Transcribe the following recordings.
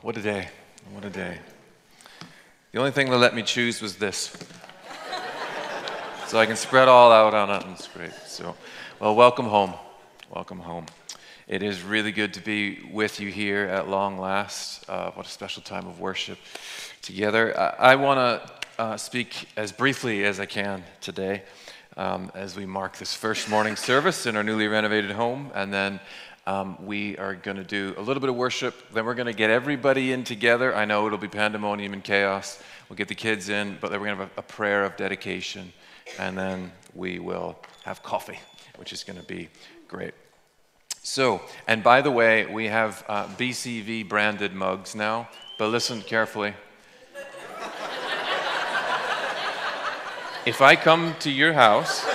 what a day. What a day. The only thing that let me choose was this. so I can spread all out on it, and it's great. So, well, welcome home. Welcome home. It is really good to be with you here at long last. Uh, what a special time of worship together. I, I want to uh, speak as briefly as I can today um, as we mark this first morning service in our newly renovated home, and then um, we are going to do a little bit of worship. Then we're going to get everybody in together. I know it'll be pandemonium and chaos. We'll get the kids in, but then we're going to have a, a prayer of dedication. And then we will have coffee, which is going to be great. So, and by the way, we have uh, BCV branded mugs now, but listen carefully. if I come to your house,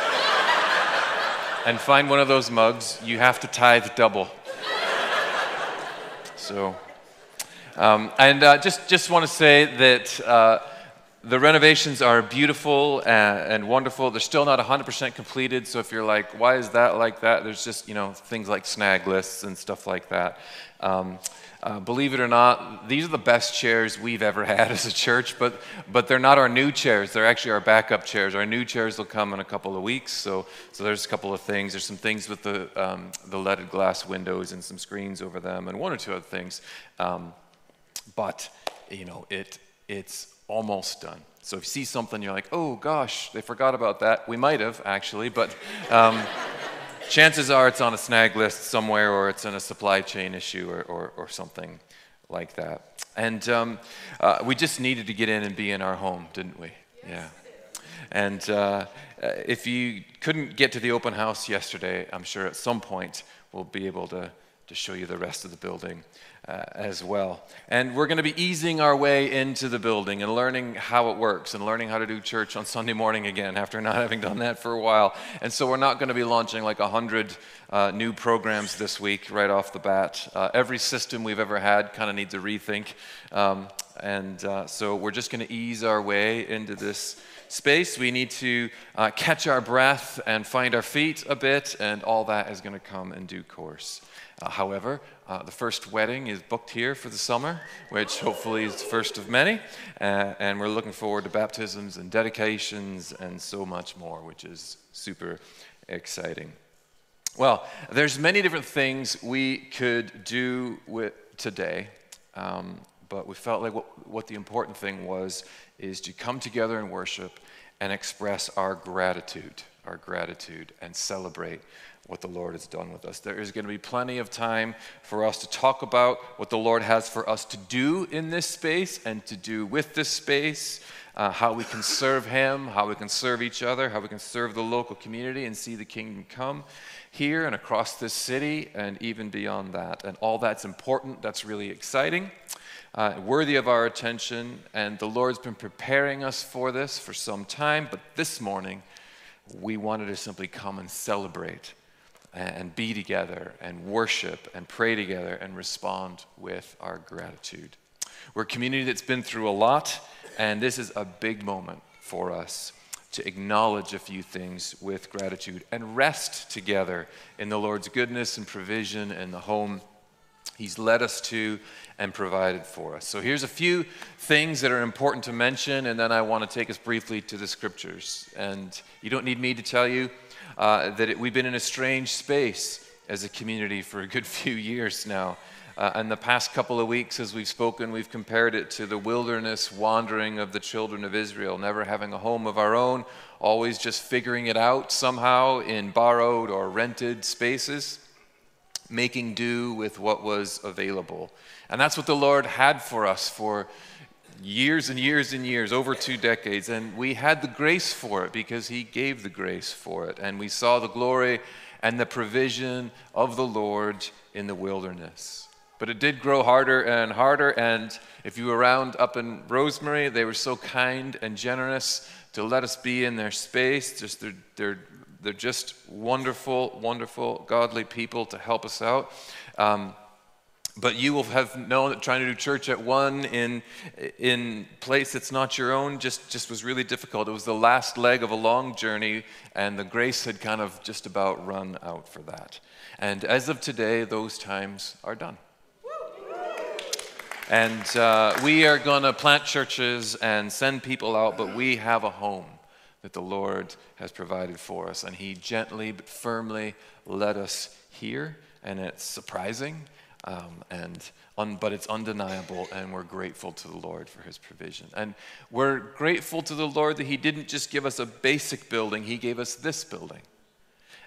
and find one of those mugs, you have to tithe double. so, um, and uh, just, just want to say that uh, the renovations are beautiful and, and, wonderful. They're still not 100% completed, so if you're like, why is that like that? There's just, you know, things like snag lists and stuff like that. Um, uh, believe it or not, these are the best chairs we've ever had as a church, but, but they're not our new chairs. They're actually our backup chairs. Our new chairs will come in a couple of weeks. So, so there's a couple of things. There's some things with the, um, the leaded glass windows and some screens over them, and one or two other things. Um, but, you know, it, it's almost done. So if you see something, you're like, oh gosh, they forgot about that. We might have, actually, but. Um, chances are it's on a snag list somewhere or it's in a supply chain issue or, or, or something like that. And um, uh, we just needed to get in and be in our home, didn't we? Yes. Yeah. And uh, if you couldn't get to the open house yesterday, I'm sure at some point we'll be able to, to show you the rest of the building uh, as well. And we're going to be easing our way into the building and learning how it works and learning how to do church on Sunday morning again after not having done that for a while. And so we're not going to be launching like 100 uh, new programs this week right off the bat. Uh, every system we've ever had kind of needs a rethink. Um, and uh, so we're just going to ease our way into this space. We need to uh, catch our breath and find our feet a bit, and all that is going to come in due course. Uh, however, uh, the first wedding is booked here for the summer, which hopefully is the first of many. Uh, and we're looking forward to baptisms and dedications and so much more, which is super exciting. Well, there's many different things we could do with today, um, but we felt like what, what the important thing was is to come together and worship and express our gratitude, our gratitude, and celebrate what the Lord has done with us. There is going to be plenty of time for us to talk about what the Lord has for us to do in this space and to do with this space, uh, how we can serve Him, how we can serve each other, how we can serve the local community and see the kingdom come here and across this city and even beyond that. And all that's important, that's really exciting. Uh, worthy of our attention, and the Lord's been preparing us for this for some time, but this morning we wanted to simply come and celebrate and be together and worship and pray together and respond with our gratitude. We're a community that's been through a lot, and this is a big moment for us to acknowledge a few things with gratitude and rest together in the Lord's goodness and provision and the home He's led us to and provided for us. So here's a few things that are important to mention, and then I want to take us briefly to the scriptures. And you don't need me to tell you uh, that it, we've been in a strange space as a community for a good few years now. Uh, and the past couple of weeks, as we've spoken, we've compared it to the wilderness wandering of the children of Israel, never having a home of our own, always just figuring it out somehow in borrowed or rented spaces, making do with what was available. And that's what the Lord had for us for years and years and years, over two decades. And we had the grace for it because He gave the grace for it. And we saw the glory and the provision of the Lord in the wilderness. But it did grow harder and harder. And if you were around up in Rosemary, they were so kind and generous to let us be in their space. Just they're, they're, they're just wonderful, wonderful, godly people to help us out. Um, but you will have known that trying to do church at one in in place that's not your own just just was really difficult. It was the last leg of a long journey, and the grace had kind of just about run out for that. And as of today, those times are done. And uh, we are going to plant churches and send people out, but we have a home that the Lord has provided for us. And He gently but firmly led us here. And it's surprising, um, and un- but it's undeniable. And we're grateful to the Lord for His provision. And we're grateful to the Lord that He didn't just give us a basic building, He gave us this building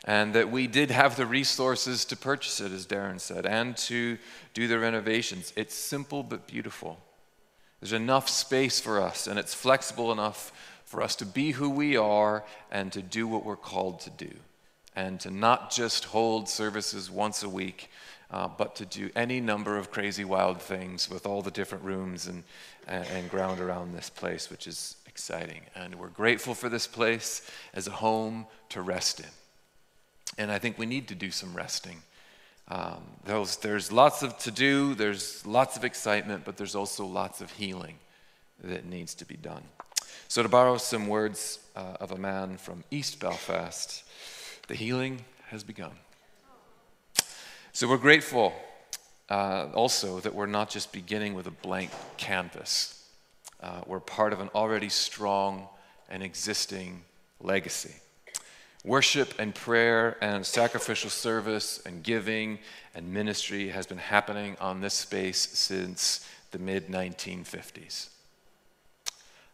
and that we did have the resources to purchase it, as Darren said, and to do the renovations. It's simple but beautiful. There's enough space for us, and it's flexible enough for us to be who we are and to do what we're called to do, and to not just hold services once a week. Uh, but to do any number of crazy, wild things with all the different rooms and, and, and ground around this place, which is exciting. And we're grateful for this place as a home to rest in. And I think we need to do some resting. Um, there's, there's lots of to do, there's lots of excitement, but there's also lots of healing that needs to be done. So, to borrow some words uh, of a man from East Belfast, the healing has begun. So, we're grateful uh, also that we're not just beginning with a blank canvas, uh, we're part of an already strong and existing legacy. Worship and prayer and sacrificial service and giving and ministry has been happening on this space since the mid 1950s.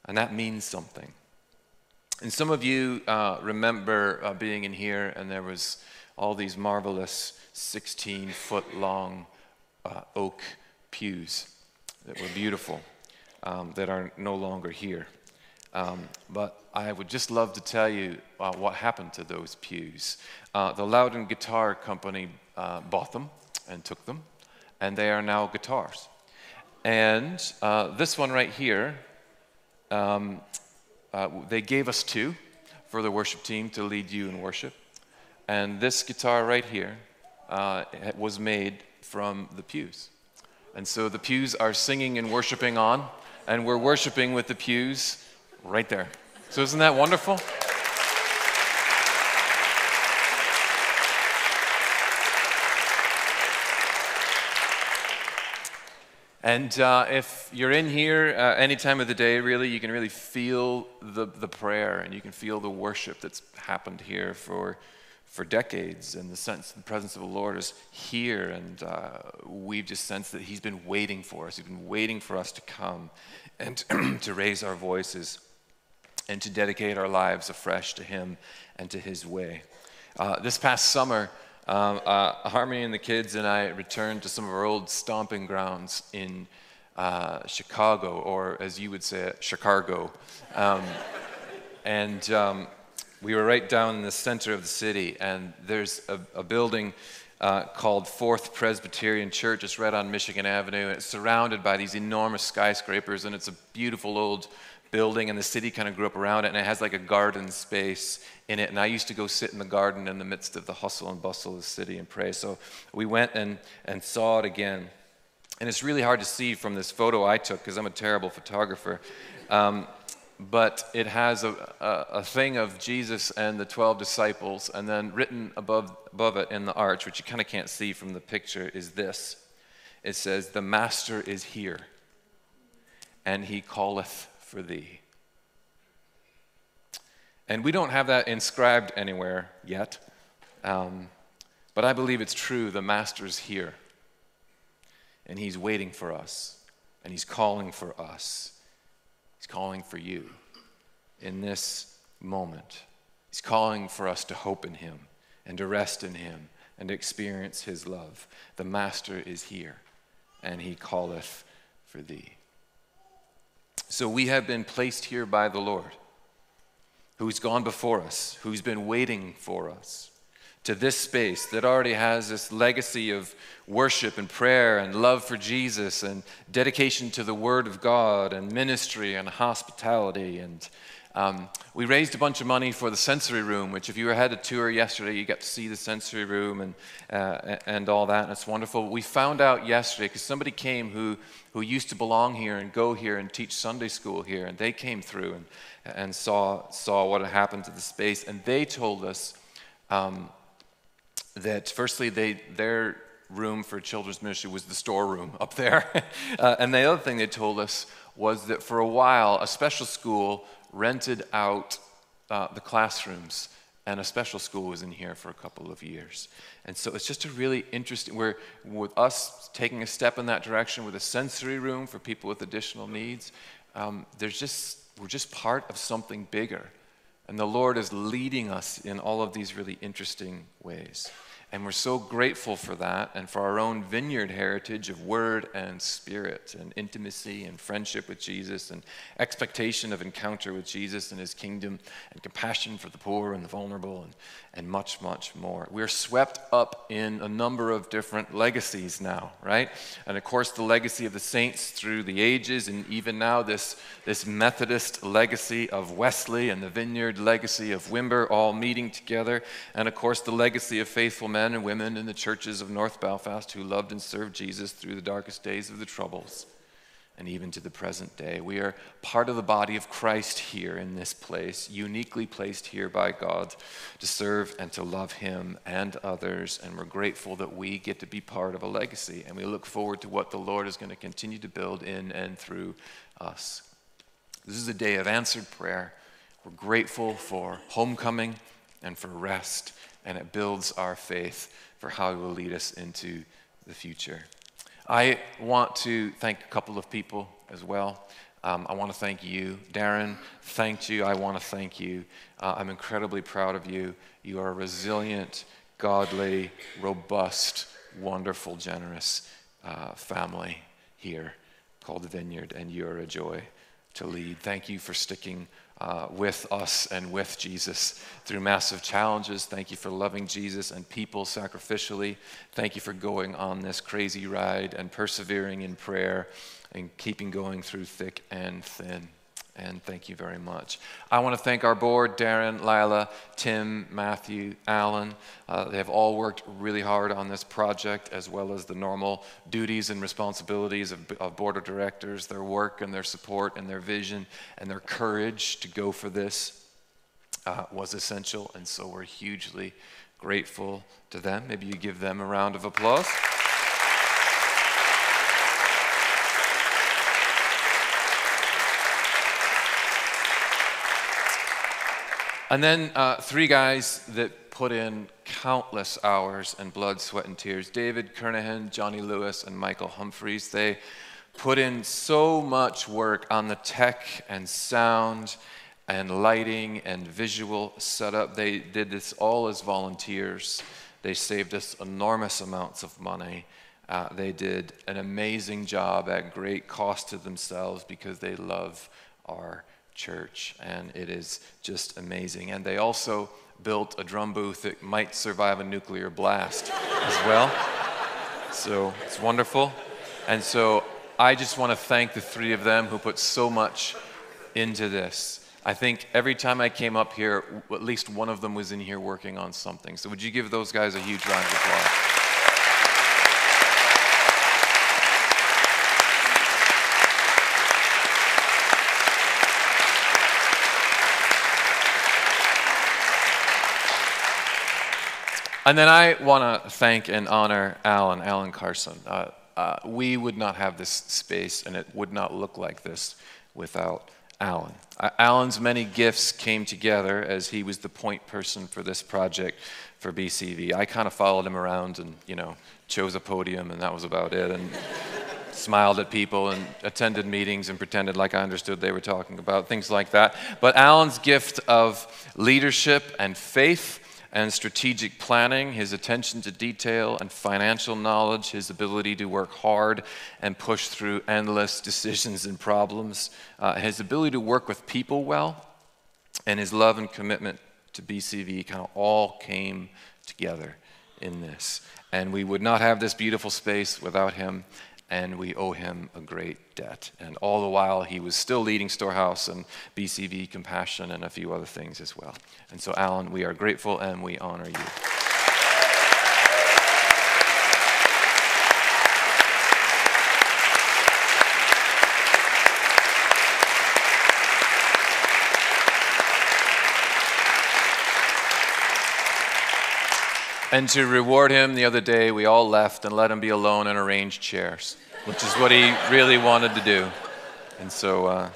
And that means something. And some of you uh, remember uh, being in here, and there was all these marvelous 16 foot long uh, oak pews that were beautiful um, that are no longer here. Um, but I would just love to tell you uh, what happened to those pews. Uh, the Lowden Guitar Company uh, bought them and took them, and they are now guitars. And this one right here, um, uh, they gave us two for the worship team to lead you in worship. And this guitar right here uh, was made from the pews. And so the pews are singing and worshiping on, and we're worshiping with the pews right there. So, isn't that wonderful? And uh, if you're in here uh, any time of the day, really, you can really feel the, the prayer and you can feel the worship that's happened here for, for decades. And the sense, the presence of the Lord is here. And uh, we've just sensed that He's been waiting for us. He's been waiting for us to come and to raise our voices and to dedicate our lives afresh to Him and to His way. Uh, this past summer, um, uh, Harmony and the kids and I returned to some of our old stomping grounds in uh, Chicago, or as you would say Chicago. Um, and um, we were right down in the center of the city, and there's a, a building uh, called Fourth Presbyterian Church. It's right on Michigan Avenue. and It's surrounded by these enormous skyscrapers, and it's a beautiful old building and the city kind of grew up around it and it has like a garden space in it. And i used to go sit in the garden in the midst of the hustle and bustle of the city and pray. So we went and, and saw it again. And it's really hard to see from this photo i took because i'm a terrible photographer. Um, but it has a, a, a, thing of jesus and the 12 disciples and then written above, above it in the arch which you kind of can't see from the picture is this. It says the master is here and he calleth for thee. And we don't have that inscribed anywhere yet, um, but I believe it's true. The Master's here, and He's waiting for us, and He's calling for us. He's calling for you in this moment. He's calling for us to hope in Him and to rest in Him and experience His love. The Master is here, and He calleth for thee. So we have been placed here by the Lord, who's gone before us, who's been waiting for us to this space that already has this legacy of worship and prayer and love for Jesus and dedication to the Word of God and ministry and hospitality. And um, we raised a bunch of money for the sensory room, which, if you had a tour yesterday, you got to see the sensory room and, uh, and all that, and it's wonderful. We found out yesterday because somebody came who, who used to belong here and go here and teach Sunday school here, and they came through and, and saw, saw what had happened to the space, and they told us. Um, that firstly, they, their room for children's ministry was the storeroom up there. uh, and the other thing they told us was that for a while, a special school rented out uh, the classrooms, and a special school was in here for a couple of years. And so it's just a really interesting, where with us taking a step in that direction with a sensory room for people with additional needs, um, there's just, we're just part of something bigger. And the Lord is leading us in all of these really interesting ways. And we're so grateful for that and for our own vineyard heritage of word and spirit and intimacy and friendship with Jesus and expectation of encounter with Jesus and his kingdom and compassion for the poor and the vulnerable and, and much, much more. We're swept up in a number of different legacies now, right? And of course, the legacy of the saints through the ages, and even now, this, this Methodist legacy of Wesley and the vineyard legacy of Wimber all meeting together. And of course, the legacy of faithful men and women in the churches of North Belfast who loved and served Jesus through the darkest days of the Troubles and even to the present day. We are part of the body of Christ here in this place, uniquely placed here by God to serve and to love Him and others. And we're grateful that we get to be part of a legacy. And we look forward to what the Lord is going to continue to build in and through us. This is a day of answered prayer. We're grateful for homecoming and for rest and it builds our faith for how He will lead us into the future. I want to thank a couple of people as well. Um, I want to thank you. Darren thanked you. I want to thank you. Uh, I'm incredibly proud of you. You are a resilient, godly, robust, wonderful, generous uh, family here called the Vineyard, and you're a joy to lead. Thank you for sticking uh, with us and with Jesus through massive challenges. Thank you for loving Jesus and people sacrificially. Thank you for going on this crazy ride and persevering in prayer and keeping going through thick and thin and thank you very much. I want to thank our board Darren, Lila, Tim, Matthew, Alan. Uh, they have all worked really hard on this project, as well as the normal duties and responsibilities of, of board of directors, their work and their support and their vision and their courage to go for this uh, was essential, and so we're hugely grateful to them. Maybe you give them a round of applause. And then uh, three guys that put in countless hours and blood, sweat, and tears David Kernahan, Johnny Lewis, and Michael Humphreys. They put in so much work on the tech and sound and lighting and visual setup. They did this all as volunteers. They saved us enormous amounts of money. Uh, they did an amazing job at great cost to themselves because they love our church, and it is just amazing. And they also built a drum booth that might survive a nuclear blast as well. So it's wonderful. And so I just want to thank the three of them who put so much into this. I think every time I came up here, at least one of them was in here working on something. So would you give those guys a huge round of applause? And then I want to thank and honor Alan, Alan Carson. Uh, uh, we would not have this space and it would not look like this without Alan. Uh, Alan's many gifts came together as he was the point person for this project for BCV. I kind of followed him around and, you know, chose a podium and that was about it. And smiled at people and attended meetings and pretended like I understood they were talking about, things like that. But Alan's gift of leadership and faith and strategic planning, his attention to detail and financial knowledge, his ability to work hard and push through endless decisions and problems, uh, his ability to work with people well, and his love and commitment to BCV kind of all came together in this. And we would not have this beautiful space without him, and we owe him a great debt. And all the while, he was still leading Storehouse and BCV Compassion and a few other things as well. And so, Alan, we are grateful and we honor you. And to reward him the other day, we all left and let him be alone and arrange chairs, which is what he really wanted to do. And so, uh,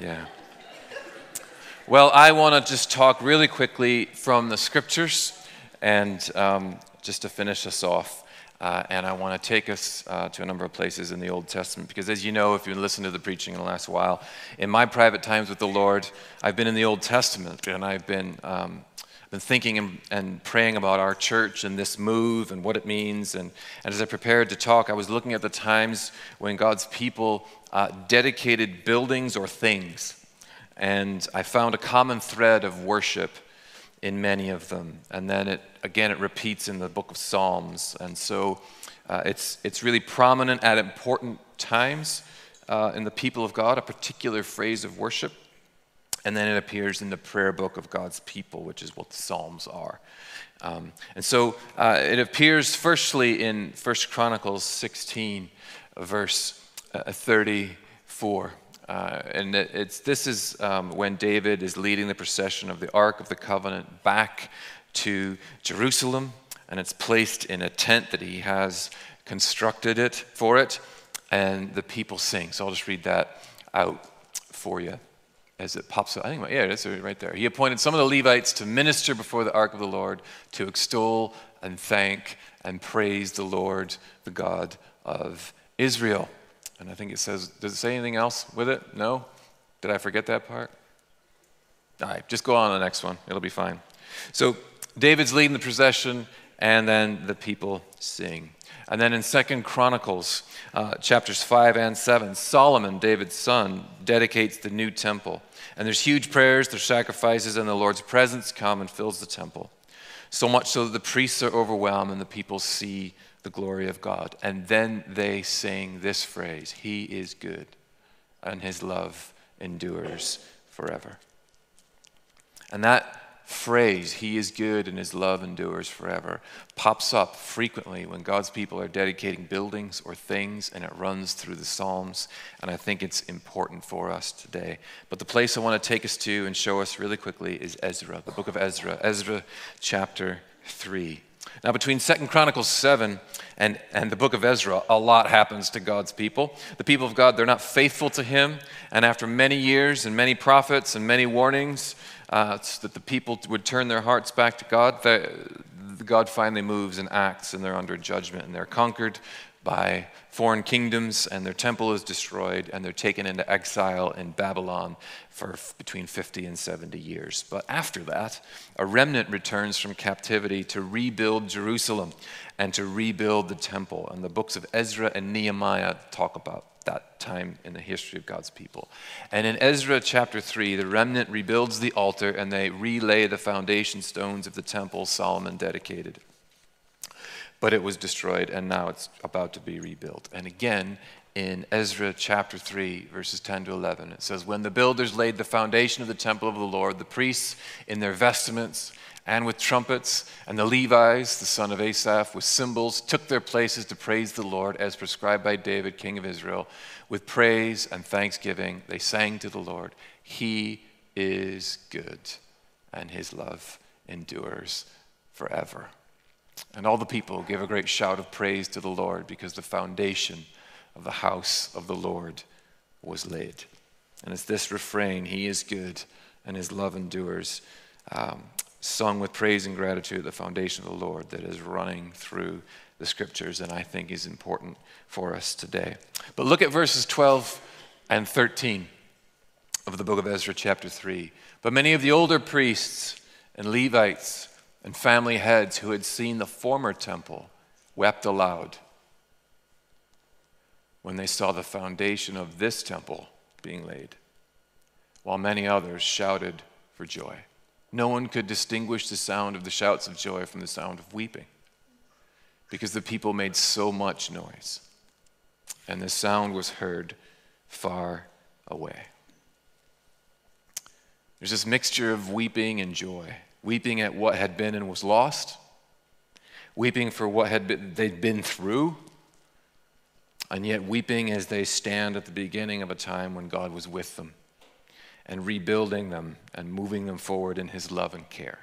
yeah. Well, I want to just talk really quickly from the scriptures and um, just to finish us off. Uh, and I want to take us uh, to a number of places in the Old Testament because, as you know, if you've listened to the preaching in the last while, in my private times with the Lord, I've been in the Old Testament and I've been um, been thinking and, and, praying about our church and this move and what it means. And, and as I prepared to talk, I was looking at the times when God's people uh, dedicated buildings or things. And I found a common thread of worship in many of them. And then it, again, it repeats in the book of Psalms. And so uh, it's, it's really prominent at important times uh, in the people of God, a particular phrase of worship. And then it appears in the prayer book of God's people, which is what the Psalms are. Um, and so uh, it appears firstly in First Chronicles 16, verse uh, 34. Uh, and it, it's, this is um, when David is leading the procession of the Ark of the Covenant back to Jerusalem, and it's placed in a tent that he has constructed it for it, and the people sing. So I'll just read that out for you as it pops up. I think, yeah, it is right there. He appointed some of the Levites to minister before the ark of the Lord, to extol and thank and praise the Lord, the God of Israel. And I think it says, does it say anything else with it? No? Did I forget that part? All right, just go on to the next one. It'll be fine. So David's leading the procession, and then the people sing. And then in Second Chronicles, uh, chapters 5 and 7, Solomon, David's son, dedicates the new temple. And there's huge prayers, there's sacrifices, and the Lord's presence comes and fills the temple. So much so that the priests are overwhelmed and the people see the glory of God. And then they sing this phrase He is good, and His love endures forever. And that phrase, He is good and His love endures forever, pops up frequently when God's people are dedicating buildings or things, and it runs through the Psalms. And I think it's important for us today. But the place I want to take us to and show us really quickly is Ezra, the book of Ezra, Ezra chapter 3. Now, between Second Chronicles 7 and, and the book of Ezra, a lot happens to God's people. The people of God, they're not faithful to Him. And after many years and many prophets and many warnings, uh, so that the people would turn their hearts back to God, the, God finally moves and acts, and they're under judgment, and they're conquered by foreign kingdoms, and their temple is destroyed, and they're taken into exile in Babylon for between 50 and 70 years. But after that, a remnant returns from captivity to rebuild Jerusalem and to rebuild the temple. And the books of Ezra and Nehemiah talk about that time in the history of God's people. And in Ezra chapter 3, the remnant rebuilds the altar and they relay the foundation stones of the temple Solomon dedicated. But it was destroyed and now it's about to be rebuilt. And again, in Ezra chapter 3, verses 10 to 11, it says, When the builders laid the foundation of the temple of the Lord, the priests in their vestments, and with trumpets, and the Levites, the son of Asaph, with cymbals, took their places to praise the Lord as prescribed by David, king of Israel. With praise and thanksgiving, they sang to the Lord, He is good, and His love endures forever. And all the people gave a great shout of praise to the Lord because the foundation of the house of the Lord was laid. And it's this refrain, He is good, and His love endures. Um, sung with praise and gratitude at the foundation of the Lord that is running through the scriptures and I think is important for us today. But look at verses 12 and 13 of the book of Ezra, chapter 3. But many of the older priests and Levites and family heads who had seen the former temple wept aloud when they saw the foundation of this temple being laid, while many others shouted for joy. no one could distinguish the sound of the shouts of joy from the sound of weeping because the people made so much noise, and the sound was heard far away. There's this mixture of weeping and joy weeping at what had been and was lost, weeping for what had been, they'd been through, and yet weeping as they stand at the beginning of a time when God was with them and rebuilding them and moving them forward in his love and care.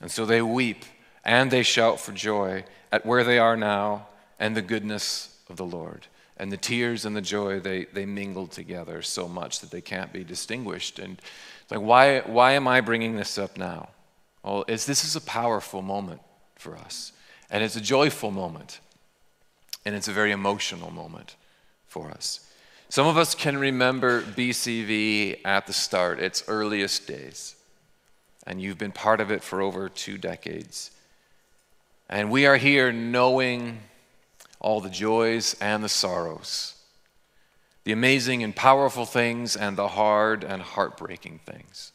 And so they weep and they shout for joy at where they are now and the goodness of the Lord. And the tears and the joy, they, they mingle together so much that they can't be distinguished. And like, why, why am I bringing this up now? Well, it's, this is a powerful moment for us. And it's a joyful moment. And it's a very emotional moment for us. Some of us can remember BCV at the start, its earliest days. And you've been part of it for over two decades. And we are here knowing all the joys and the sorrows, the amazing and powerful things, and the hard and heartbreaking things.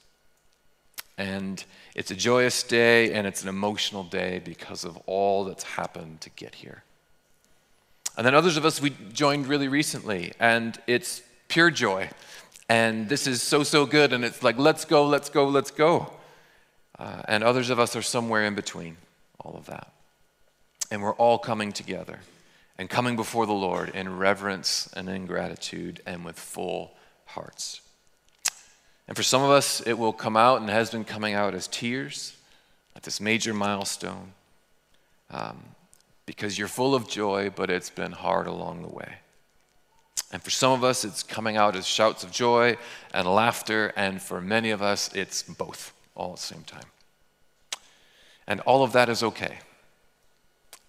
And it's a joyous day and it's an emotional day because of all that's happened to get here. And then others of us, we joined really recently, and it's pure joy. And this is so, so good, and it's like, let's go, let's go, let's go. Uh, and others of us are somewhere in between all of that. And we're all coming together and coming before the Lord in reverence and in gratitude and with full hearts. And for some of us, it will come out and has been coming out as tears at this major milestone. Um, because you're full of joy, but it's been hard along the way. And for some of us, it's coming out as shouts of joy and laughter, and for many of us, it's both all at the same time. And all of that is okay.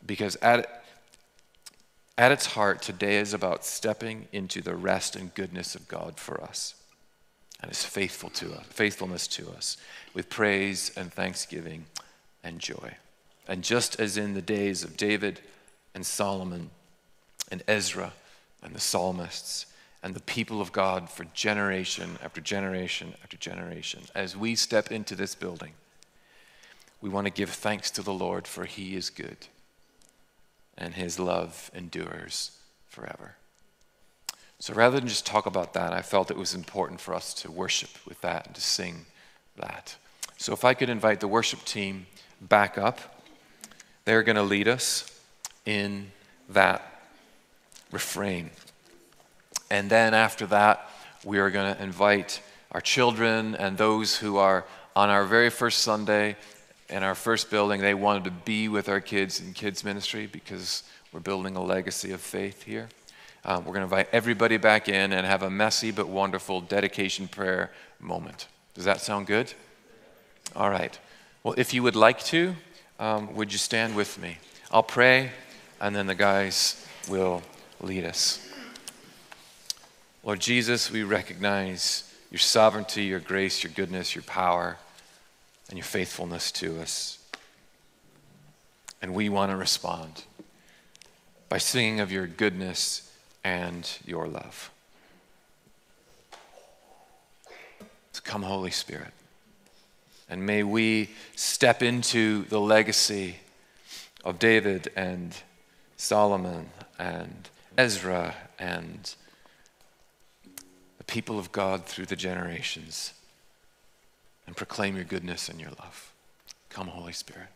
Because at, at its heart, today is about stepping into the rest and goodness of God for us and his faithful to us, faithfulness to us with praise and thanksgiving and joy. And just as in the days of David and Solomon and Ezra and the psalmists and the people of God for generation after generation after generation, as we step into this building, we want to give thanks to the Lord for he is good and his love endures forever. So rather than just talk about that, I felt it was important for us to worship with that and to sing that. So if I could invite the worship team back up. They're going to lead us in that refrain. And then after that, we are going to invite our children and those who are on our very first Sunday in our first building. They wanted to be with our kids in kids' ministry because we're building a legacy of faith here. Um, we're going to invite everybody back in and have a messy but wonderful dedication prayer moment. Does that sound good? All right. Well, if you would like to, um, would you stand with me? I'll pray, and then the guys will lead us. Lord Jesus, we recognize your sovereignty, your grace, your goodness, your power, and your faithfulness to us. And we want to respond by singing of your goodness and your love. So come, Holy Spirit. And may we step into the legacy of David and Solomon and Ezra and the people of God through the generations and proclaim your goodness and your love. Come, Holy Spirit.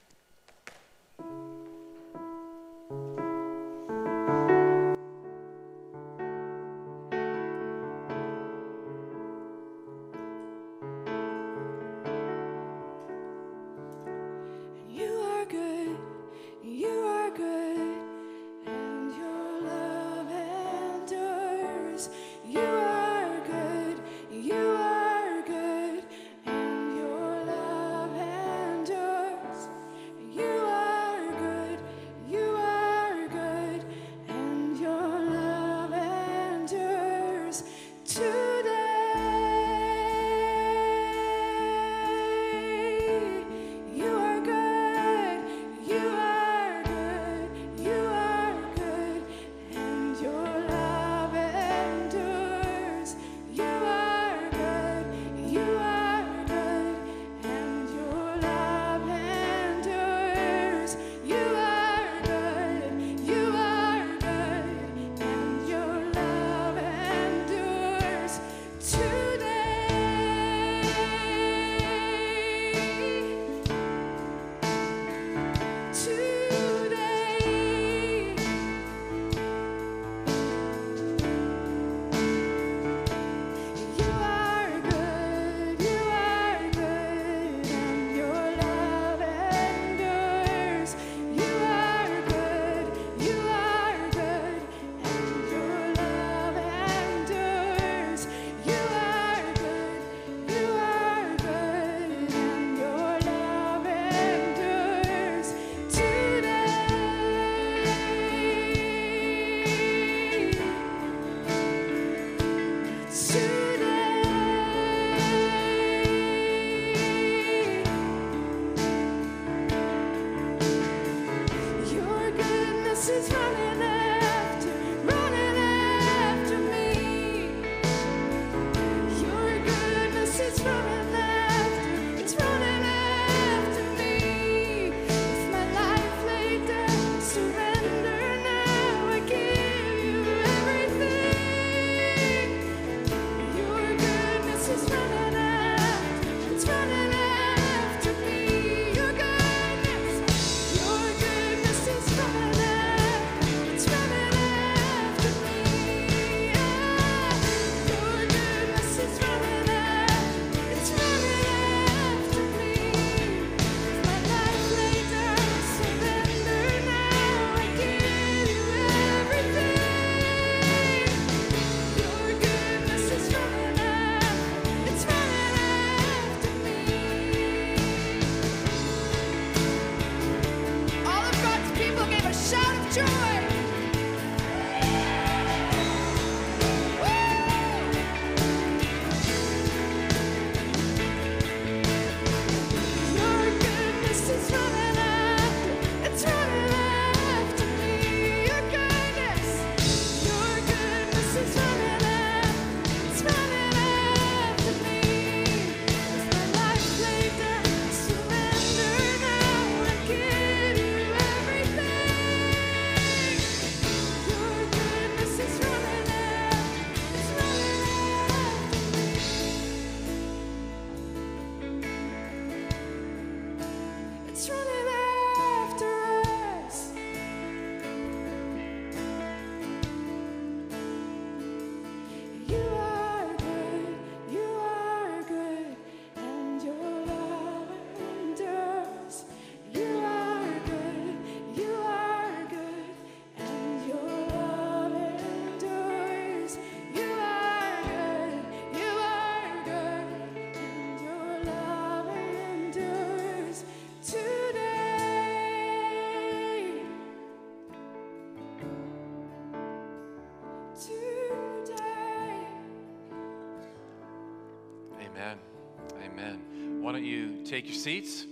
Take your seats?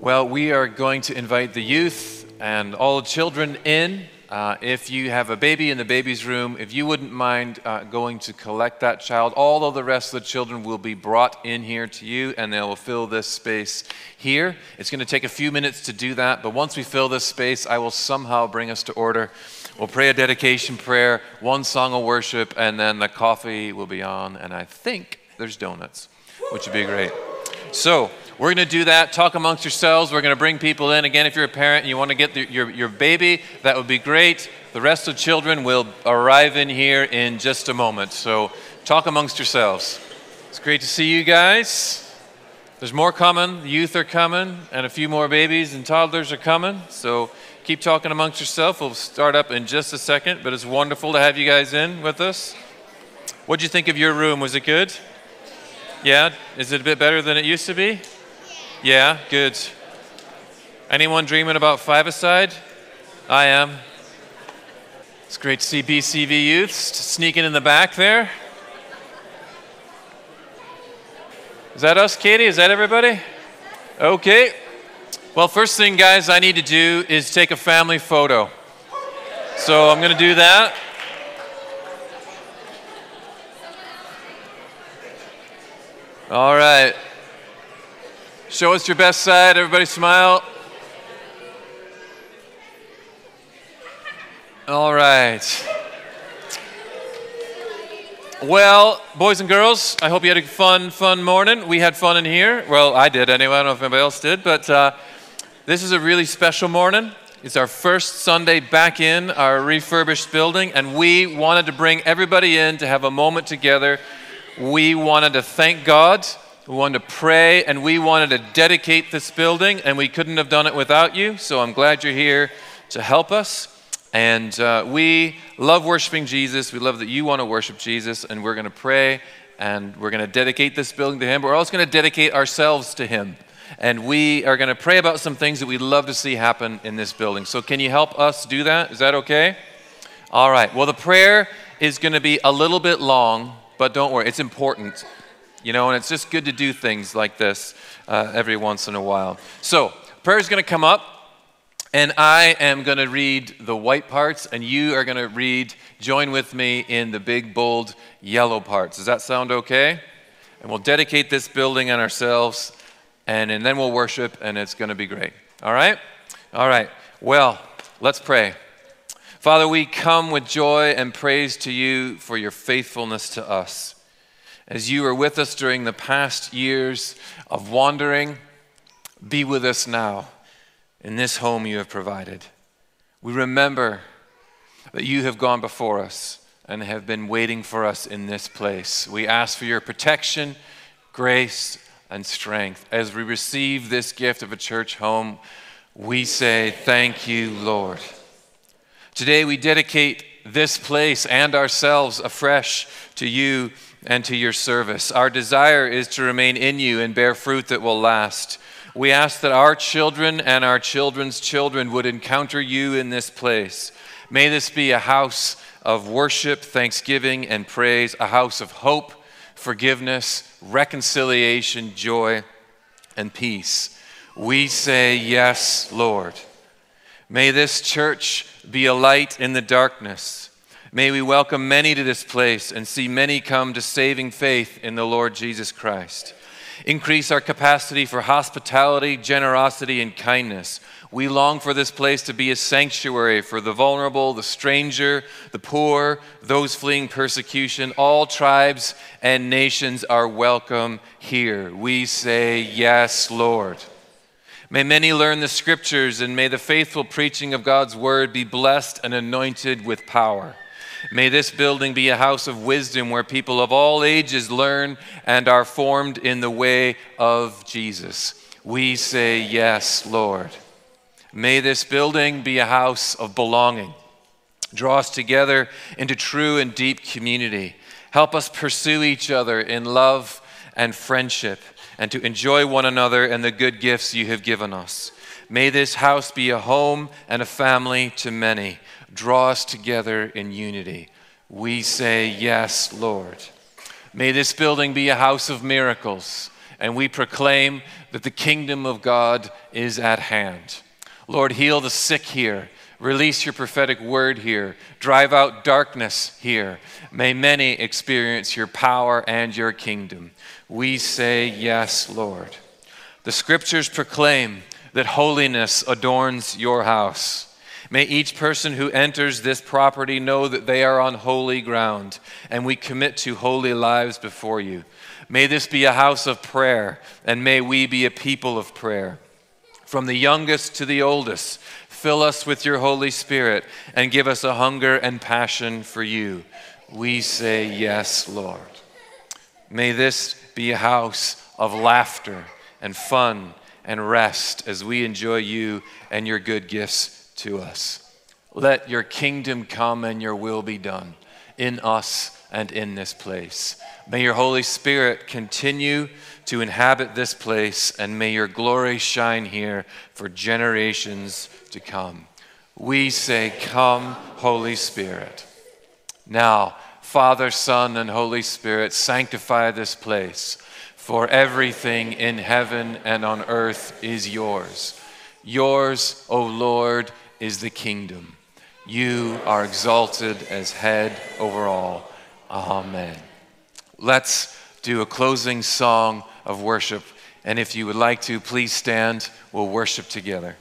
Well, we are going to invite the youth and all the children in. Uh, if you have a baby in the baby's room, if you wouldn't mind uh, going to collect that child, all of the rest of the children will be brought in here to you and they will fill this space here. It's going to take a few minutes to do that, but once we fill this space, I will somehow bring us to order. We'll pray a dedication prayer, one song of worship, and then the coffee will be on. And I think there's donuts, which would be great. So, we're going to do that. Talk amongst yourselves. We're going to bring people in. Again, if you're a parent and you want to get the, your, your baby, that would be great. The rest of children will arrive in here in just a moment. So, talk amongst yourselves. It's great to see you guys. There's more coming. The youth are coming, and a few more babies and toddlers are coming. So, keep talking amongst yourself. We'll start up in just a second, but it's wonderful to have you guys in with us. What'd you think of your room? Was it good? Yeah? Is it a bit better than it used to be? Yeah, good. Anyone dreaming about five aside? I am. It's great to see BCV youths sneaking in the back there. Is that us, Katie? Is that everybody? Okay. Well, first thing, guys, I need to do is take a family photo. So I'm going to do that. All right. Show us your best side. Everybody smile. All right. Well, boys and girls, I hope you had a fun, fun morning. We had fun in here. Well, I did anyway. I don't know if anybody else did, but. Uh, this is a really special morning. It's our first Sunday back in our refurbished building, and we wanted to bring everybody in to have a moment together. We wanted to thank God, we wanted to pray, and we wanted to dedicate this building, and we couldn't have done it without you. So I'm glad you're here to help us. And uh, we love worshiping Jesus. We love that you want to worship Jesus, and we're going to pray and we're going to dedicate this building to Him. But we're also going to dedicate ourselves to Him and we are going to pray about some things that we'd love to see happen in this building. So, can you help us do that? Is that okay? All right. Well, the prayer is going to be a little bit long, but don't worry, it's important. You know, and it's just good to do things like this uh, every once in a while. So, prayer is going to come up, And I am going to read the white parts, and you are going to read, join with me in the big, bold, yellow parts. Does that sound okay? And we'll dedicate this building and ourselves, and, and then we'll worship, and it's going to be great. All right? All right. Well, let's pray. Father, we come with joy and praise to you for your faithfulness to us. As you were with us during the past years of wandering, be with us now in this home you have provided. We remember that you have gone before us and have been waiting for us in this place. We ask for your protection, grace, and strength. As we receive this gift of a church home, we say, Thank you, Lord. Today we dedicate this place and ourselves afresh to you and to your service. Our desire is to remain in you and bear fruit that will last. We ask that our children and our children's children would encounter you in this place. May this be a house of worship, thanksgiving, and praise, a house of hope, forgiveness, reconciliation, joy, and peace. We say, Yes, Lord. May this church be a light in the darkness. May we welcome many to this place and see many come to saving faith in the Lord Jesus Christ. Increase our capacity for hospitality, generosity, and kindness. We long for this place to be a sanctuary for the vulnerable, the stranger, the poor, those fleeing persecution. All tribes and nations are welcome here. We say, Yes, Lord. May many learn the scriptures, and may the faithful preaching of God's word be blessed and anointed with power. May this building be a house of wisdom where people of all ages learn and are formed in the way of Jesus. We say, Yes, Lord. May this building be a house of belonging. Draw us together into true and deep community. Help us pursue each other in love and friendship and to enjoy one another and the good gifts you have given us. May this house be a home and a family to many draw us together in unity. We say, Yes, Lord. May this building be a house of miracles, and we proclaim that the kingdom of God is at hand. Lord, heal the sick here. Release your prophetic word here. Drive out darkness here. May many experience your power and your kingdom. We say, Yes, Lord. The scriptures proclaim that holiness adorns your house. May each person who enters this property know that they are on holy ground, and we commit to holy lives before you. May this be a house of prayer, and may we be a people of prayer. From the youngest to the oldest, fill us with your Holy Spirit and give us a hunger and passion for you. We say, Yes, Lord. May this be a house of laughter and fun and rest as we enjoy you and your good gifts to us. Let your kingdom come and your will be done in us and in this place. May your Holy Spirit continue to inhabit this place, and may your glory shine here for generations to come. We say, Come, Holy Spirit. Now, Father, Son, and Holy Spirit, sanctify this place, for everything in heaven and on earth is yours. Yours, O Lord is the kingdom. You are exalted as head over all. Amen. Let's do a closing song of worship. And if you would like to, please stand. We'll worship together.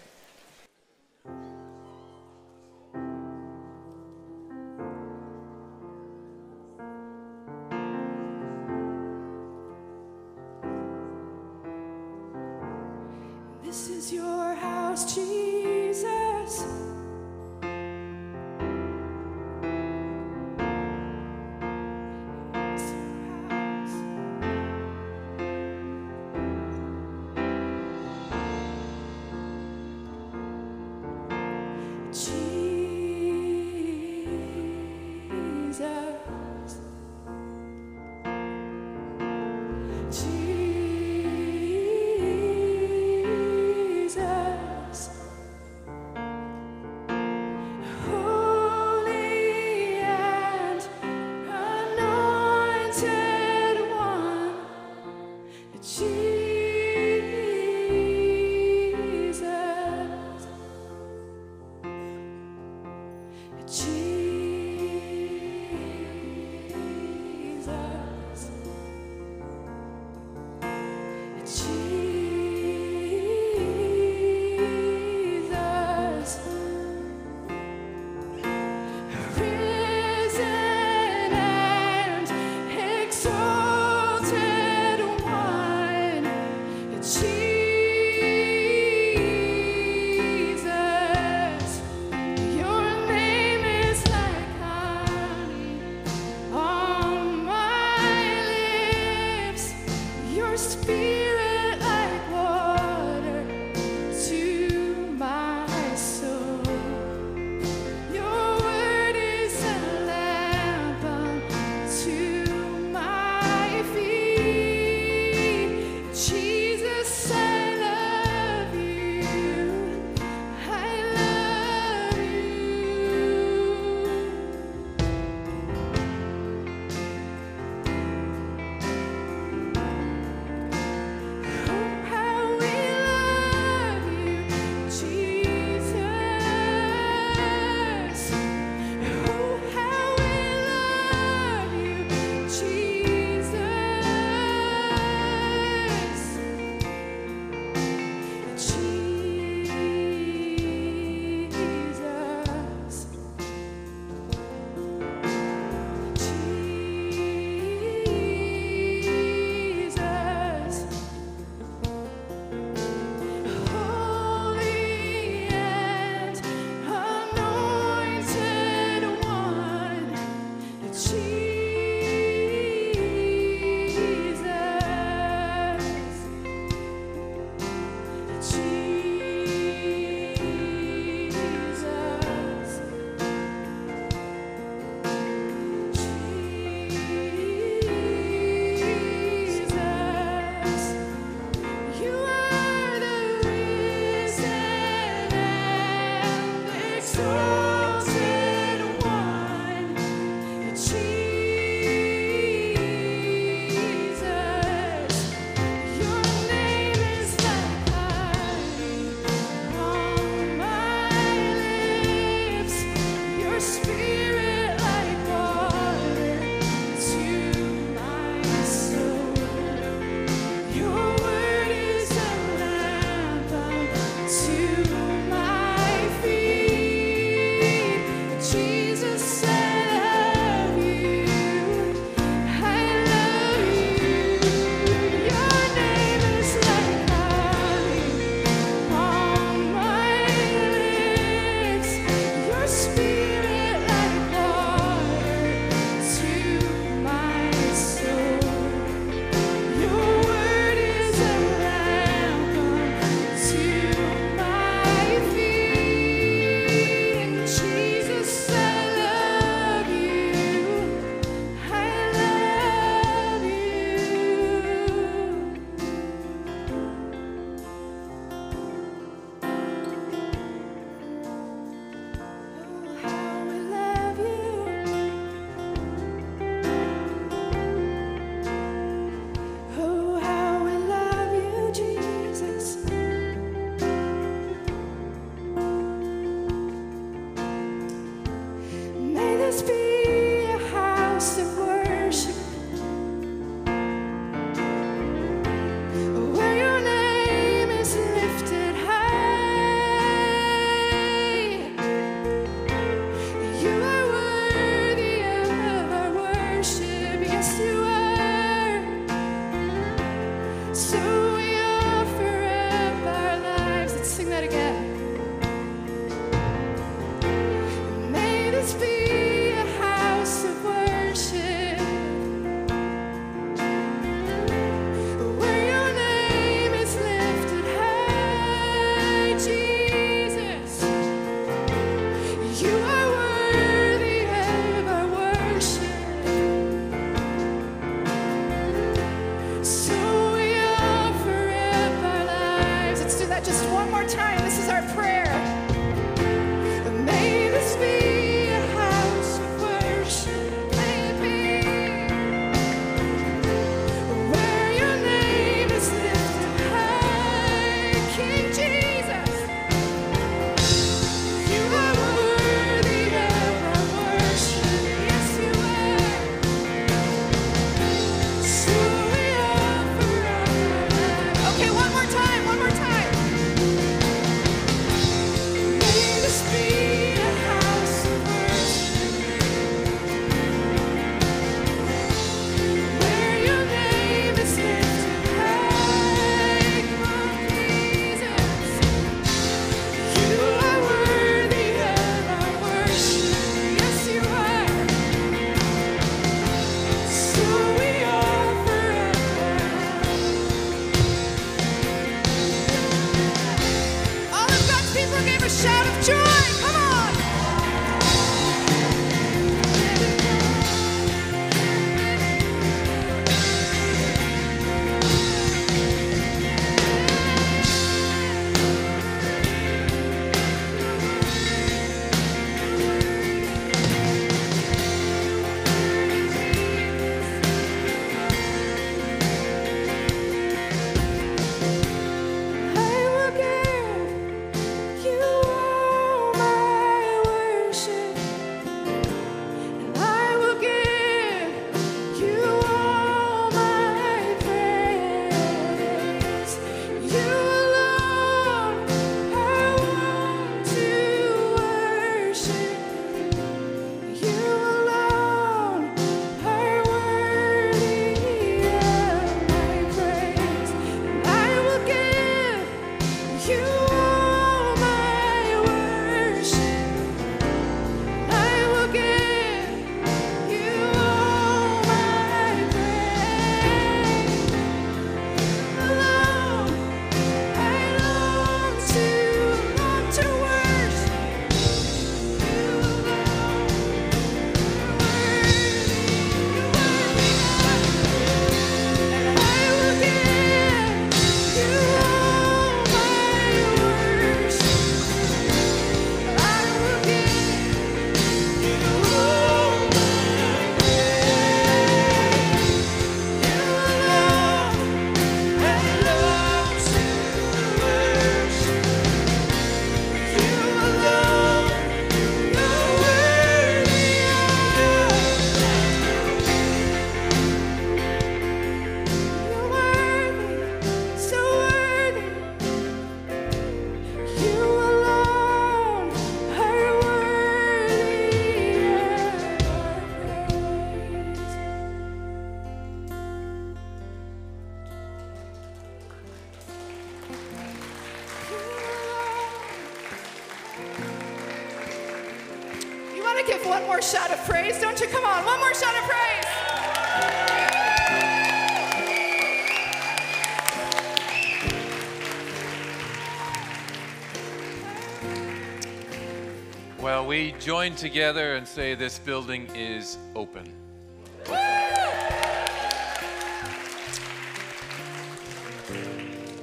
Well, we join together and say this building is open.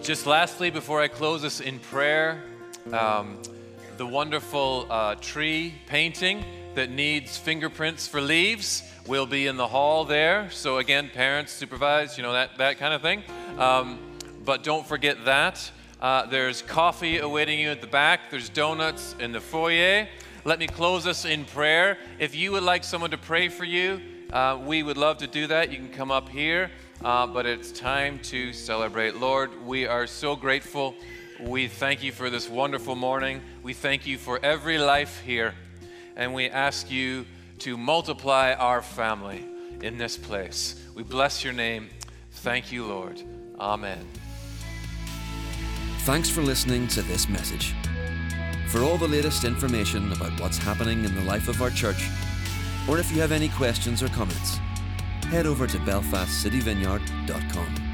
Just lastly, before I close this in prayer, um, the wonderful uh, tree painting that needs fingerprints for leaves will be in the hall there. So again, parents supervise, you know that that kind of thing. Um, but don't forget that. Uh, there's coffee awaiting you at the back. There's donuts in the foyer. Let me close us in prayer. If you would like someone to pray for you, uh, we would love to do that. You can come up here. Uh, but it's time to celebrate. Lord, we are so grateful. We thank you for this wonderful morning. We thank you for every life here. And we ask you to multiply our family in this place. We bless your name. Thank you, Lord. Amen. Thanks for listening to this message. For all the latest information about what's happening in the life of our church, or if you have any questions or comments, head over to belfastcityvineyard.com.